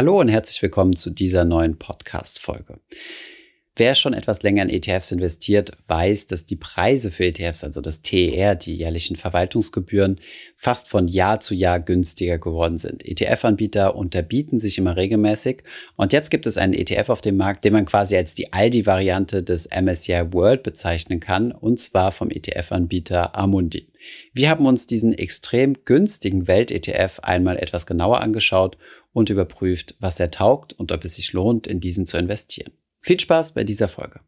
Hallo und herzlich willkommen zu dieser neuen Podcast-Folge. Wer schon etwas länger in ETFs investiert, weiß, dass die Preise für ETFs, also das TER, die jährlichen Verwaltungsgebühren, fast von Jahr zu Jahr günstiger geworden sind. ETF-Anbieter unterbieten sich immer regelmäßig und jetzt gibt es einen ETF auf dem Markt, den man quasi als die Aldi-Variante des MSCI World bezeichnen kann, und zwar vom ETF-Anbieter Amundi. Wir haben uns diesen extrem günstigen Welt-ETF einmal etwas genauer angeschaut und überprüft, was er taugt und ob es sich lohnt, in diesen zu investieren. Viel Spaß bei dieser Folge.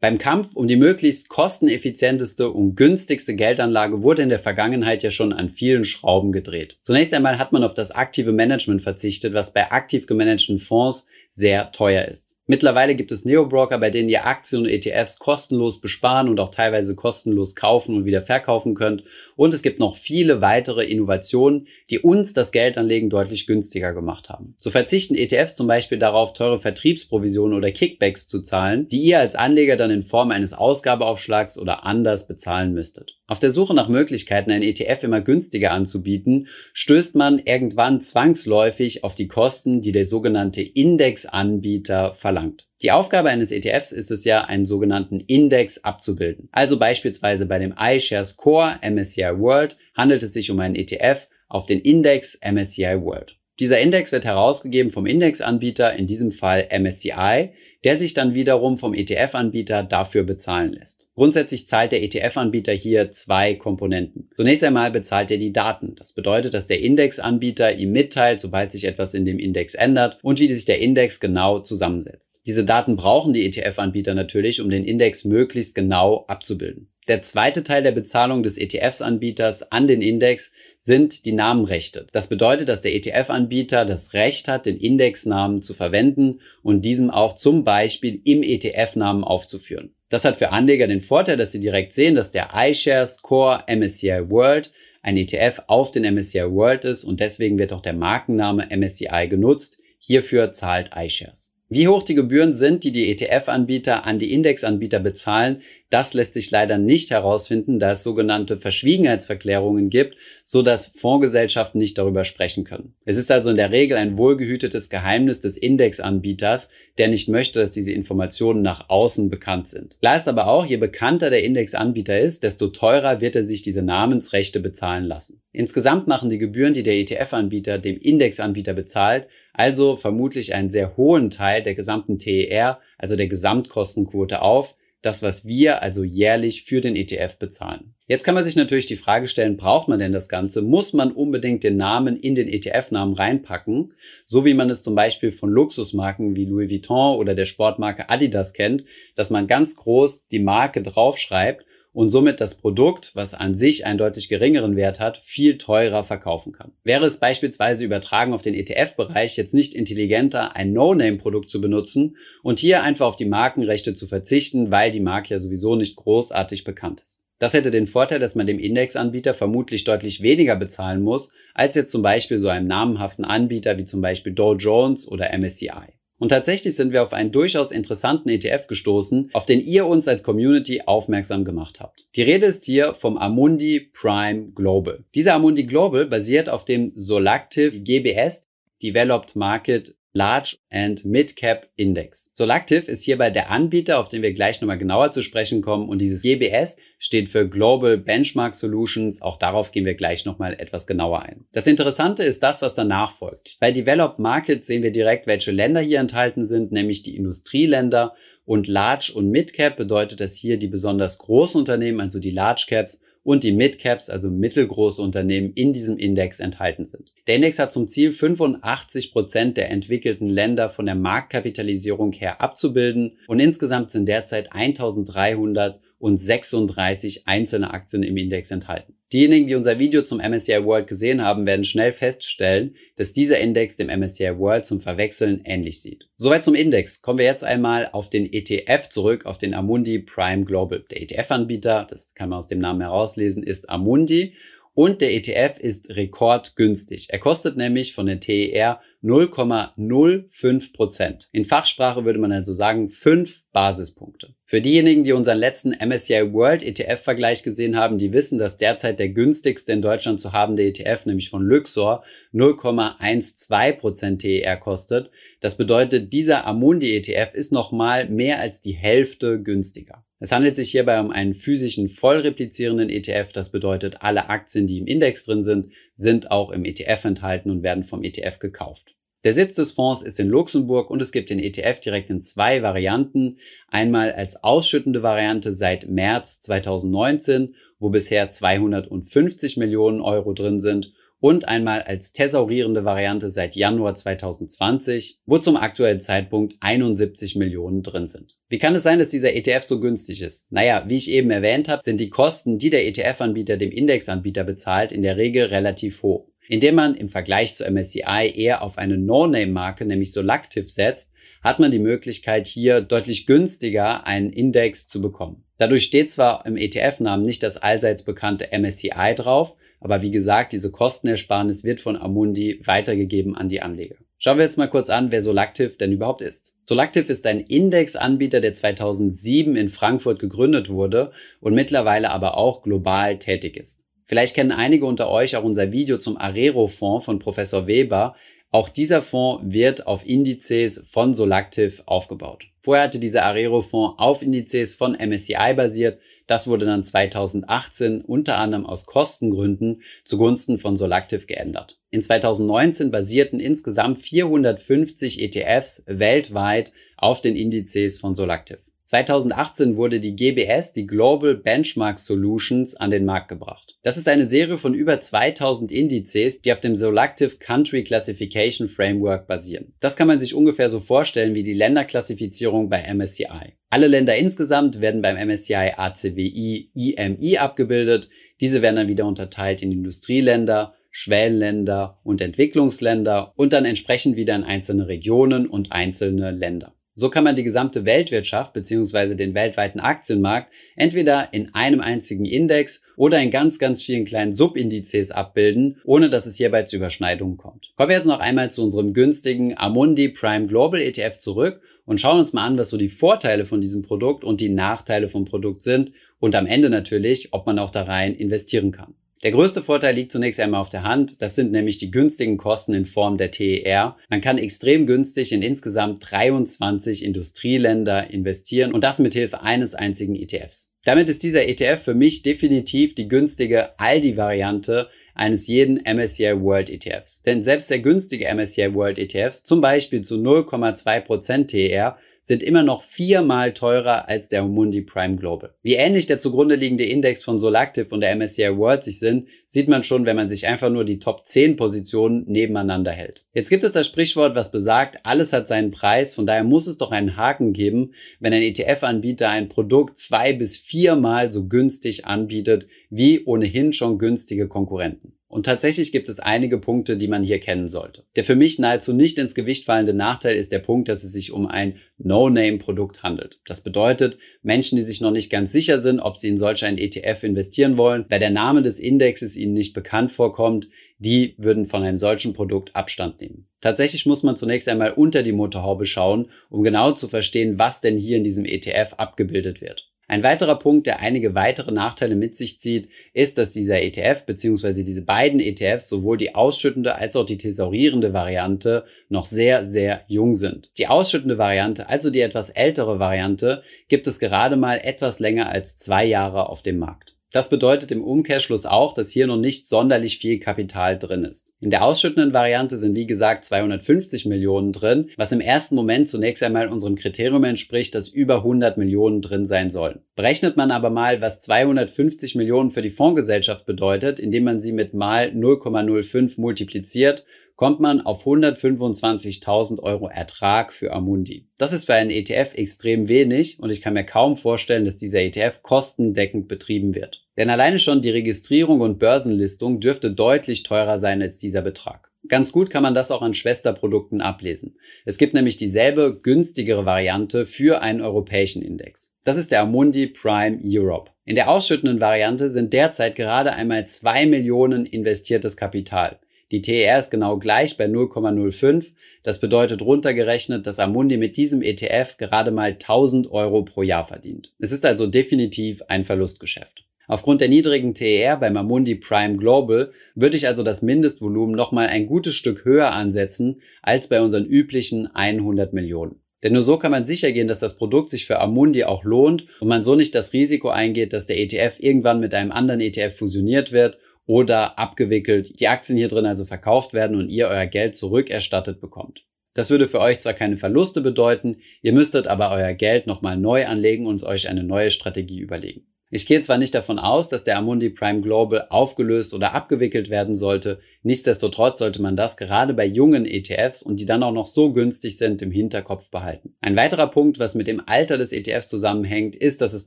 Beim Kampf um die möglichst kosteneffizienteste und günstigste Geldanlage wurde in der Vergangenheit ja schon an vielen Schrauben gedreht. Zunächst einmal hat man auf das aktive Management verzichtet, was bei aktiv gemanagten Fonds sehr teuer ist. Mittlerweile gibt es Neo-Broker, bei denen ihr Aktien und ETFs kostenlos besparen und auch teilweise kostenlos kaufen und wieder verkaufen könnt. Und es gibt noch viele weitere Innovationen, die uns das Geldanlegen deutlich günstiger gemacht haben. So verzichten ETFs zum Beispiel darauf, teure Vertriebsprovisionen oder Kickbacks zu zahlen, die ihr als Anleger dann in Form eines Ausgabeaufschlags oder anders bezahlen müsstet. Auf der Suche nach Möglichkeiten, ein ETF immer günstiger anzubieten, stößt man irgendwann zwangsläufig auf die Kosten, die der sogenannte Indexanbieter verlangt. Die Aufgabe eines ETFs ist es ja, einen sogenannten Index abzubilden. Also beispielsweise bei dem iShares Core MSCI World handelt es sich um einen ETF auf den Index MSCI World. Dieser Index wird herausgegeben vom Indexanbieter, in diesem Fall MSCI, der sich dann wiederum vom ETF-Anbieter dafür bezahlen lässt. Grundsätzlich zahlt der ETF-Anbieter hier zwei Komponenten. Zunächst einmal bezahlt er die Daten. Das bedeutet, dass der Indexanbieter ihm mitteilt, sobald sich etwas in dem Index ändert und wie sich der Index genau zusammensetzt. Diese Daten brauchen die ETF-Anbieter natürlich, um den Index möglichst genau abzubilden. Der zweite Teil der Bezahlung des ETFs-Anbieters an den Index sind die Namenrechte. Das bedeutet, dass der ETF-Anbieter das Recht hat, den Indexnamen zu verwenden und diesem auch zum Beispiel im ETF-Namen aufzuführen. Das hat für Anleger den Vorteil, dass sie direkt sehen, dass der iShares Core MSCI World ein ETF auf den MSCI World ist und deswegen wird auch der Markenname MSCI genutzt. Hierfür zahlt iShares. Wie hoch die Gebühren sind, die die ETF-Anbieter an die Indexanbieter bezahlen, das lässt sich leider nicht herausfinden, da es sogenannte Verschwiegenheitsverklärungen gibt, so dass Fondsgesellschaften nicht darüber sprechen können. Es ist also in der Regel ein wohlgehütetes Geheimnis des Indexanbieters, der nicht möchte, dass diese Informationen nach außen bekannt sind. Klar ist aber auch, je bekannter der Indexanbieter ist, desto teurer wird er sich diese Namensrechte bezahlen lassen. Insgesamt machen die Gebühren, die der ETF-Anbieter dem Indexanbieter bezahlt, also vermutlich einen sehr hohen Teil der gesamten TER, also der Gesamtkostenquote auf, das, was wir also jährlich für den ETF bezahlen. Jetzt kann man sich natürlich die Frage stellen, braucht man denn das Ganze? Muss man unbedingt den Namen in den ETF-Namen reinpacken? So wie man es zum Beispiel von Luxusmarken wie Louis Vuitton oder der Sportmarke Adidas kennt, dass man ganz groß die Marke draufschreibt und somit das Produkt, was an sich einen deutlich geringeren Wert hat, viel teurer verkaufen kann. Wäre es beispielsweise übertragen auf den ETF-Bereich jetzt nicht intelligenter, ein No-Name-Produkt zu benutzen und hier einfach auf die Markenrechte zu verzichten, weil die Marke ja sowieso nicht großartig bekannt ist. Das hätte den Vorteil, dass man dem Indexanbieter vermutlich deutlich weniger bezahlen muss, als jetzt zum Beispiel so einem namenhaften Anbieter wie zum Beispiel Dow Jones oder MSCI. Und tatsächlich sind wir auf einen durchaus interessanten ETF gestoßen, auf den ihr uns als Community aufmerksam gemacht habt. Die Rede ist hier vom Amundi Prime Global. Dieser Amundi Global basiert auf dem Solactive GBS Developed Market Large and Mid Cap Index. Solactive ist hierbei der Anbieter, auf den wir gleich nochmal genauer zu sprechen kommen. Und dieses GBS steht für Global Benchmark Solutions. Auch darauf gehen wir gleich nochmal etwas genauer ein. Das Interessante ist das, was danach folgt. Bei Developed Markets sehen wir direkt, welche Länder hier enthalten sind, nämlich die Industrieländer. Und Large und Mid Cap bedeutet, dass hier die besonders großen Unternehmen, also die Large Caps, und die Midcaps, also mittelgroße Unternehmen, in diesem Index enthalten sind. Der Index hat zum Ziel, 85 Prozent der entwickelten Länder von der Marktkapitalisierung her abzubilden und insgesamt sind derzeit 1300 und 36 einzelne Aktien im Index enthalten. Diejenigen, die unser Video zum MSCI World gesehen haben, werden schnell feststellen, dass dieser Index dem MSCI World zum Verwechseln ähnlich sieht. Soweit zum Index. Kommen wir jetzt einmal auf den ETF zurück, auf den Amundi Prime Global. Der ETF-Anbieter, das kann man aus dem Namen herauslesen, ist Amundi und der ETF ist rekordgünstig. Er kostet nämlich von der TER 0,05 Prozent. In Fachsprache würde man also sagen 5 Basispunkte. Für diejenigen, die unseren letzten MSCI World ETF-Vergleich gesehen haben, die wissen, dass derzeit der günstigste in Deutschland zu habende ETF, nämlich von Luxor, 0,12 Prozent TER kostet. Das bedeutet, dieser Amundi ETF ist nochmal mehr als die Hälfte günstiger. Es handelt sich hierbei um einen physischen vollreplizierenden ETF. Das bedeutet, alle Aktien, die im Index drin sind, sind auch im ETF enthalten und werden vom ETF gekauft. Der Sitz des Fonds ist in Luxemburg und es gibt den ETF direkt in zwei Varianten. Einmal als ausschüttende Variante seit März 2019, wo bisher 250 Millionen Euro drin sind und einmal als thesaurierende Variante seit Januar 2020, wo zum aktuellen Zeitpunkt 71 Millionen drin sind. Wie kann es sein, dass dieser ETF so günstig ist? Naja, wie ich eben erwähnt habe, sind die Kosten, die der ETF-Anbieter dem Indexanbieter bezahlt, in der Regel relativ hoch. Indem man im Vergleich zu MSCI eher auf eine No-Name-Marke, nämlich Solactive, setzt, hat man die Möglichkeit, hier deutlich günstiger einen Index zu bekommen. Dadurch steht zwar im ETF-Namen nicht das allseits bekannte MSCI drauf, aber wie gesagt, diese Kostenersparnis wird von Amundi weitergegeben an die Anleger. Schauen wir jetzt mal kurz an, wer Solactive denn überhaupt ist. Solactive ist ein Indexanbieter, der 2007 in Frankfurt gegründet wurde und mittlerweile aber auch global tätig ist. Vielleicht kennen einige unter euch auch unser Video zum Arero-Fonds von Professor Weber. Auch dieser Fonds wird auf Indizes von Solactive aufgebaut. Vorher hatte dieser Arero-Fonds auf Indizes von MSCI basiert das wurde dann 2018 unter anderem aus Kostengründen zugunsten von Solactive geändert. In 2019 basierten insgesamt 450 ETFs weltweit auf den Indizes von Solactive. 2018 wurde die GBS, die Global Benchmark Solutions, an den Markt gebracht. Das ist eine Serie von über 2000 Indizes, die auf dem Solactive Country Classification Framework basieren. Das kann man sich ungefähr so vorstellen wie die Länderklassifizierung bei MSCI. Alle Länder insgesamt werden beim MSCI ACWI IMI abgebildet. Diese werden dann wieder unterteilt in Industrieländer, Schwellenländer und Entwicklungsländer und dann entsprechend wieder in einzelne Regionen und einzelne Länder. So kann man die gesamte Weltwirtschaft bzw. den weltweiten Aktienmarkt entweder in einem einzigen Index oder in ganz, ganz vielen kleinen Subindizes abbilden, ohne dass es hierbei zu Überschneidungen kommt. Kommen wir jetzt noch einmal zu unserem günstigen Amundi Prime Global ETF zurück und schauen uns mal an, was so die Vorteile von diesem Produkt und die Nachteile vom Produkt sind und am Ende natürlich, ob man auch da rein investieren kann. Der größte Vorteil liegt zunächst einmal auf der Hand. Das sind nämlich die günstigen Kosten in Form der TER. Man kann extrem günstig in insgesamt 23 Industrieländer investieren und das mit Hilfe eines einzigen ETFs. Damit ist dieser ETF für mich definitiv die günstige Aldi-Variante eines jeden MSCI World ETFs. Denn selbst der günstige MSCI World ETFs, zum Beispiel zu 0,2% TER, sind immer noch viermal teurer als der Mundi Prime Global. Wie ähnlich der zugrunde liegende Index von Solactive und der MSCI World sich sind, sieht man schon, wenn man sich einfach nur die Top 10 Positionen nebeneinander hält. Jetzt gibt es das Sprichwort, was besagt, alles hat seinen Preis, von daher muss es doch einen Haken geben, wenn ein ETF-Anbieter ein Produkt zwei bis viermal so günstig anbietet wie ohnehin schon günstige Konkurrenten. Und tatsächlich gibt es einige Punkte, die man hier kennen sollte. Der für mich nahezu nicht ins Gewicht fallende Nachteil ist der Punkt, dass es sich um ein No-Name-Produkt handelt. Das bedeutet, Menschen, die sich noch nicht ganz sicher sind, ob sie in solch einen ETF investieren wollen, weil der Name des Indexes ihnen nicht bekannt vorkommt, die würden von einem solchen Produkt Abstand nehmen. Tatsächlich muss man zunächst einmal unter die Motorhaube schauen, um genau zu verstehen, was denn hier in diesem ETF abgebildet wird. Ein weiterer Punkt, der einige weitere Nachteile mit sich zieht, ist, dass dieser ETF bzw. diese beiden ETFs, sowohl die ausschüttende als auch die thesaurierende Variante, noch sehr, sehr jung sind. Die ausschüttende Variante, also die etwas ältere Variante, gibt es gerade mal etwas länger als zwei Jahre auf dem Markt. Das bedeutet im Umkehrschluss auch, dass hier noch nicht sonderlich viel Kapital drin ist. In der ausschüttenden Variante sind wie gesagt 250 Millionen drin, was im ersten Moment zunächst einmal unserem Kriterium entspricht, dass über 100 Millionen drin sein sollen. Berechnet man aber mal, was 250 Millionen für die Fondsgesellschaft bedeutet, indem man sie mit mal 0,05 multipliziert, kommt man auf 125.000 Euro Ertrag für Amundi. Das ist für einen ETF extrem wenig und ich kann mir kaum vorstellen, dass dieser ETF kostendeckend betrieben wird. Denn alleine schon die Registrierung und Börsenlistung dürfte deutlich teurer sein als dieser Betrag. Ganz gut kann man das auch an Schwesterprodukten ablesen. Es gibt nämlich dieselbe günstigere Variante für einen europäischen Index. Das ist der Amundi Prime Europe. In der ausschüttenden Variante sind derzeit gerade einmal 2 Millionen investiertes Kapital. Die TER ist genau gleich bei 0,05. Das bedeutet runtergerechnet, dass Amundi mit diesem ETF gerade mal 1000 Euro pro Jahr verdient. Es ist also definitiv ein Verlustgeschäft. Aufgrund der niedrigen TER beim Amundi Prime Global würde ich also das Mindestvolumen nochmal ein gutes Stück höher ansetzen als bei unseren üblichen 100 Millionen. Denn nur so kann man sicher gehen, dass das Produkt sich für Amundi auch lohnt und man so nicht das Risiko eingeht, dass der ETF irgendwann mit einem anderen ETF fusioniert wird oder abgewickelt, die Aktien hier drin also verkauft werden und ihr euer Geld zurückerstattet bekommt. Das würde für euch zwar keine Verluste bedeuten, ihr müsstet aber euer Geld nochmal neu anlegen und euch eine neue Strategie überlegen. Ich gehe zwar nicht davon aus, dass der Amundi Prime Global aufgelöst oder abgewickelt werden sollte, nichtsdestotrotz sollte man das gerade bei jungen ETFs und die dann auch noch so günstig sind im Hinterkopf behalten. Ein weiterer Punkt, was mit dem Alter des ETFs zusammenhängt, ist, dass es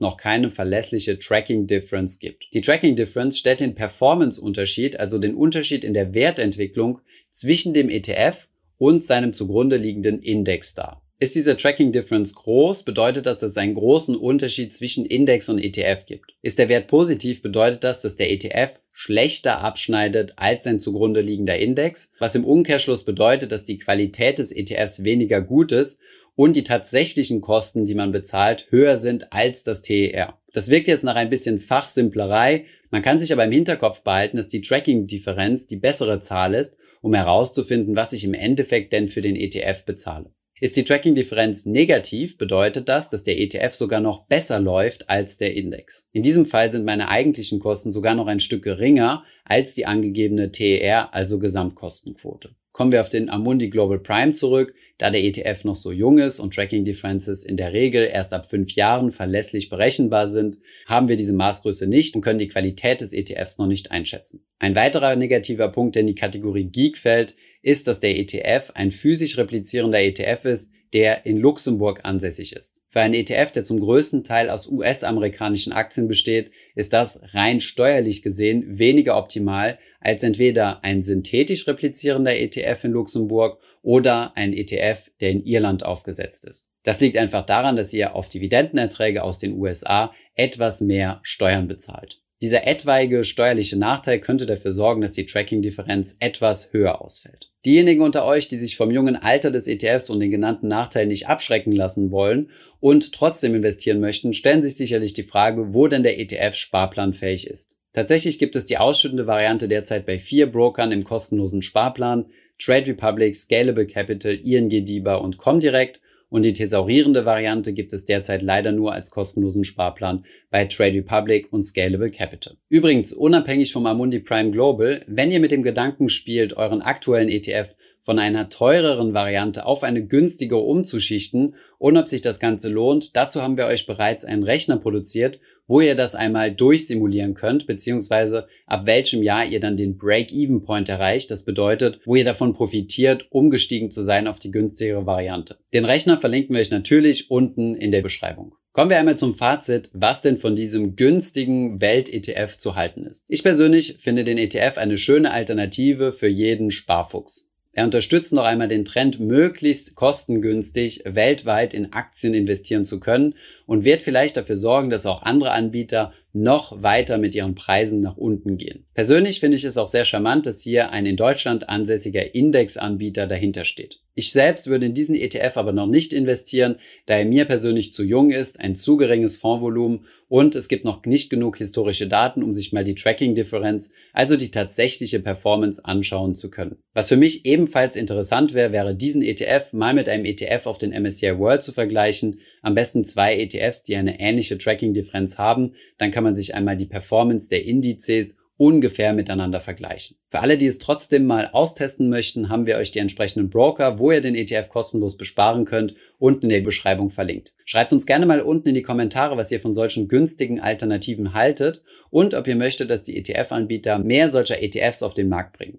noch keine verlässliche Tracking Difference gibt. Die Tracking Difference stellt den Performance-Unterschied, also den Unterschied in der Wertentwicklung zwischen dem ETF und seinem zugrunde liegenden Index dar. Ist diese Tracking Difference groß, bedeutet das, dass es einen großen Unterschied zwischen Index und ETF gibt. Ist der Wert positiv, bedeutet das, dass der ETF schlechter abschneidet als sein zugrunde liegender Index, was im Umkehrschluss bedeutet, dass die Qualität des ETFs weniger gut ist und die tatsächlichen Kosten, die man bezahlt, höher sind als das TER. Das wirkt jetzt nach ein bisschen Fachsimplerei, man kann sich aber im Hinterkopf behalten, dass die Tracking-Differenz die bessere Zahl ist, um herauszufinden, was ich im Endeffekt denn für den ETF bezahle. Ist die Tracking-Differenz negativ, bedeutet das, dass der ETF sogar noch besser läuft als der Index. In diesem Fall sind meine eigentlichen Kosten sogar noch ein Stück geringer als die angegebene TER, also Gesamtkostenquote. Kommen wir auf den Amundi Global Prime zurück. Da der ETF noch so jung ist und Tracking Differences in der Regel erst ab fünf Jahren verlässlich berechenbar sind, haben wir diese Maßgröße nicht und können die Qualität des ETFs noch nicht einschätzen. Ein weiterer negativer Punkt, der in die Kategorie Geek fällt, ist, dass der ETF ein physisch replizierender ETF ist, der in Luxemburg ansässig ist. Für einen ETF, der zum größten Teil aus US-amerikanischen Aktien besteht, ist das rein steuerlich gesehen weniger optimal als entweder ein synthetisch replizierender ETF in Luxemburg oder ein ETF, der in Irland aufgesetzt ist. Das liegt einfach daran, dass ihr auf Dividendenerträge aus den USA etwas mehr Steuern bezahlt. Dieser etwaige steuerliche Nachteil könnte dafür sorgen, dass die Tracking-Differenz etwas höher ausfällt. Diejenigen unter euch, die sich vom jungen Alter des ETFs und den genannten Nachteilen nicht abschrecken lassen wollen und trotzdem investieren möchten, stellen sich sicherlich die Frage, wo denn der ETF sparplanfähig ist. Tatsächlich gibt es die ausschüttende Variante derzeit bei vier Brokern im kostenlosen Sparplan, Trade Republic, Scalable Capital, ING DIBA und Comdirect und die thesaurierende Variante gibt es derzeit leider nur als kostenlosen Sparplan bei Trade Republic und Scalable Capital. Übrigens, unabhängig vom Amundi Prime Global, wenn ihr mit dem Gedanken spielt, euren aktuellen ETF von einer teureren Variante auf eine günstigere umzuschichten und ob sich das Ganze lohnt, dazu haben wir euch bereits einen Rechner produziert wo ihr das einmal durchsimulieren könnt, beziehungsweise ab welchem Jahr ihr dann den Break-Even-Point erreicht. Das bedeutet, wo ihr davon profitiert, umgestiegen zu sein auf die günstigere Variante. Den Rechner verlinken wir euch natürlich unten in der Beschreibung. Kommen wir einmal zum Fazit, was denn von diesem günstigen Welt-ETF zu halten ist. Ich persönlich finde den ETF eine schöne Alternative für jeden Sparfuchs. Er unterstützt noch einmal den Trend, möglichst kostengünstig weltweit in Aktien investieren zu können und wird vielleicht dafür sorgen, dass auch andere Anbieter noch weiter mit ihren Preisen nach unten gehen. Persönlich finde ich es auch sehr charmant, dass hier ein in Deutschland ansässiger Indexanbieter dahinter steht. Ich selbst würde in diesen ETF aber noch nicht investieren, da er mir persönlich zu jung ist, ein zu geringes Fondsvolumen und es gibt noch nicht genug historische Daten, um sich mal die Tracking-Differenz, also die tatsächliche Performance anschauen zu können. Was für mich ebenfalls interessant wäre, wäre diesen ETF mal mit einem ETF auf den MSCI World zu vergleichen, am besten zwei ETFs, die eine ähnliche Tracking-Differenz haben, dann kann man sich einmal die Performance der Indizes ungefähr miteinander vergleichen. Für alle, die es trotzdem mal austesten möchten, haben wir euch die entsprechenden Broker, wo ihr den ETF kostenlos besparen könnt, unten in der Beschreibung verlinkt. Schreibt uns gerne mal unten in die Kommentare, was ihr von solchen günstigen Alternativen haltet und ob ihr möchtet, dass die ETF-Anbieter mehr solcher ETFs auf den Markt bringen.